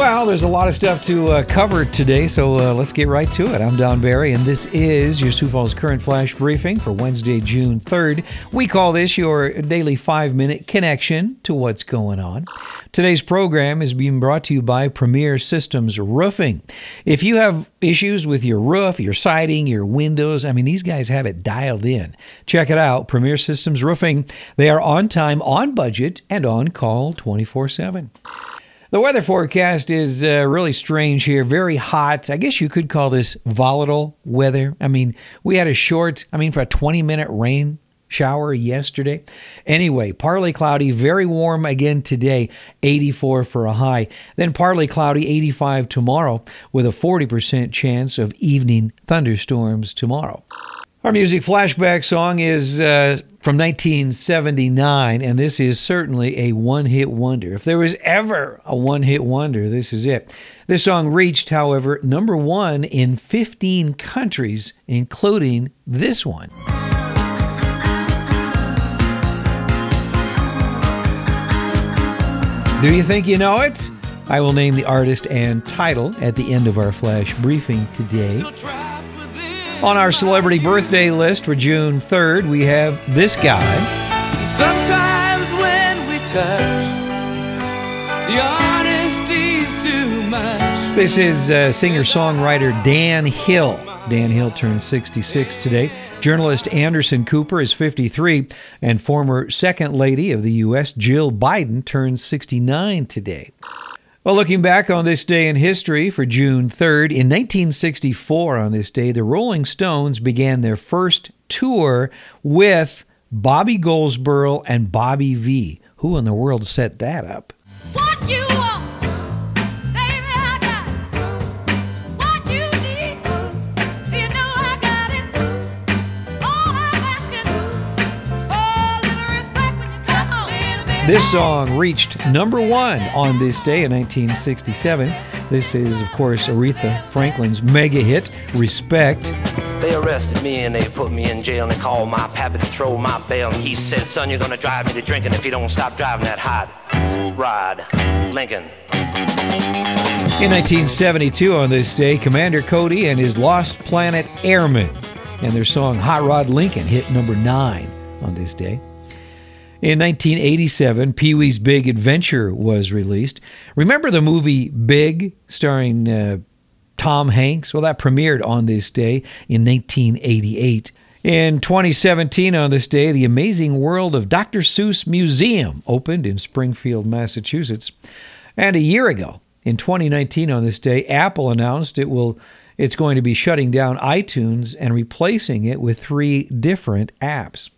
Well, there's a lot of stuff to uh, cover today, so uh, let's get right to it. I'm Don Barry, and this is your Sioux Falls Current Flash Briefing for Wednesday, June 3rd. We call this your daily five minute connection to what's going on. Today's program is being brought to you by Premier Systems Roofing. If you have issues with your roof, your siding, your windows, I mean, these guys have it dialed in. Check it out Premier Systems Roofing. They are on time, on budget, and on call 24 7. The weather forecast is uh, really strange here. Very hot. I guess you could call this volatile weather. I mean, we had a short, I mean, for a 20 minute rain shower yesterday. Anyway, partly cloudy, very warm again today, 84 for a high. Then partly cloudy, 85 tomorrow, with a 40% chance of evening thunderstorms tomorrow. Our music flashback song is uh, from 1979, and this is certainly a one hit wonder. If there was ever a one hit wonder, this is it. This song reached, however, number one in 15 countries, including this one. Do you think you know it? I will name the artist and title at the end of our flash briefing today. On our celebrity birthday list for June 3rd, we have this guy. Sometimes when we touch, the honesty's too much. This is uh, singer songwriter Dan Hill. Dan Hill turned 66 today. Journalist Anderson Cooper is 53, and former Second Lady of the U.S., Jill Biden, turns 69 today. Well, looking back on this day in history for June 3rd, in 1964, on this day, the Rolling Stones began their first tour with Bobby Goldsboro and Bobby Vee. Who in the world set that up? This song reached number one on this day in 1967. This is, of course, Aretha Franklin's mega hit, Respect. They arrested me and they put me in jail and they called my pappy to throw my bail. And he said, son, you're gonna drive me to drinking if you don't stop driving that hot rod. Lincoln. In 1972, on this day, Commander Cody and his Lost Planet Airmen and their song Hot Rod Lincoln hit number nine on this day. In 1987, Pee Wee's Big Adventure was released. Remember the movie Big, starring uh, Tom Hanks? Well, that premiered on this day in 1988. In 2017, on this day, the Amazing World of Dr. Seuss Museum opened in Springfield, Massachusetts. And a year ago, in 2019, on this day, Apple announced it will it's going to be shutting down iTunes and replacing it with three different apps.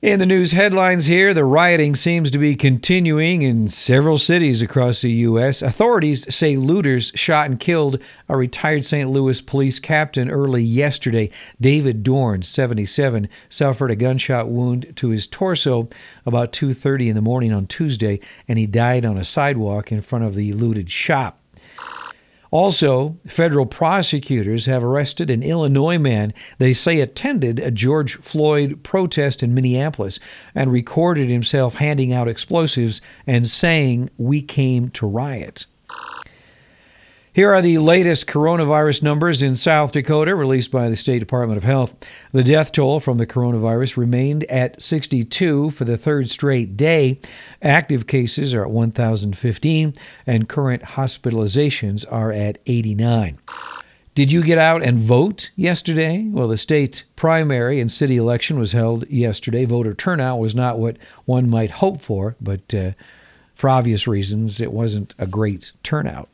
In the news headlines here, the rioting seems to be continuing in several cities across the U.S. Authorities say looters shot and killed a retired St. Louis police captain early yesterday. David Dorn, 77, suffered a gunshot wound to his torso about 2:30 in the morning on Tuesday, and he died on a sidewalk in front of the looted shop. Also, federal prosecutors have arrested an Illinois man they say attended a George Floyd protest in Minneapolis and recorded himself handing out explosives and saying, We came to riot. Here are the latest coronavirus numbers in South Dakota released by the State Department of Health. The death toll from the coronavirus remained at 62 for the third straight day. Active cases are at 1,015, and current hospitalizations are at 89. Did you get out and vote yesterday? Well, the state primary and city election was held yesterday. Voter turnout was not what one might hope for, but uh, for obvious reasons, it wasn't a great turnout.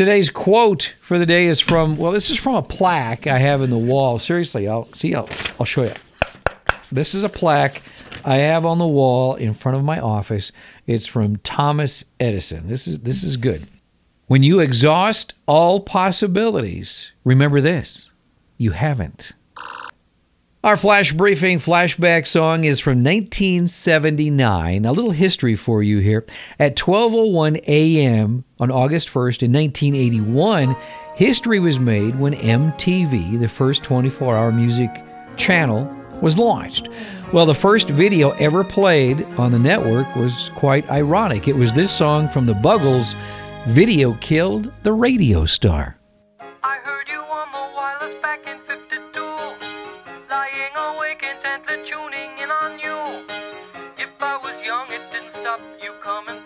Today's quote for the day is from, well, this is from a plaque I have in the wall. Seriously, I'll see, I'll, I'll show you. This is a plaque I have on the wall in front of my office. It's from Thomas Edison. This is this is good. When you exhaust all possibilities, remember this. You haven't. Our flash briefing flashback song is from 1979. A little history for you here. At 12:01 a.m. on August 1st in 1981, history was made when MTV, the first 24-hour music channel, was launched. Well, the first video ever played on the network was quite ironic. It was this song from the Buggles Video killed the radio star. The tuning in on you. If I was young, it didn't stop you coming.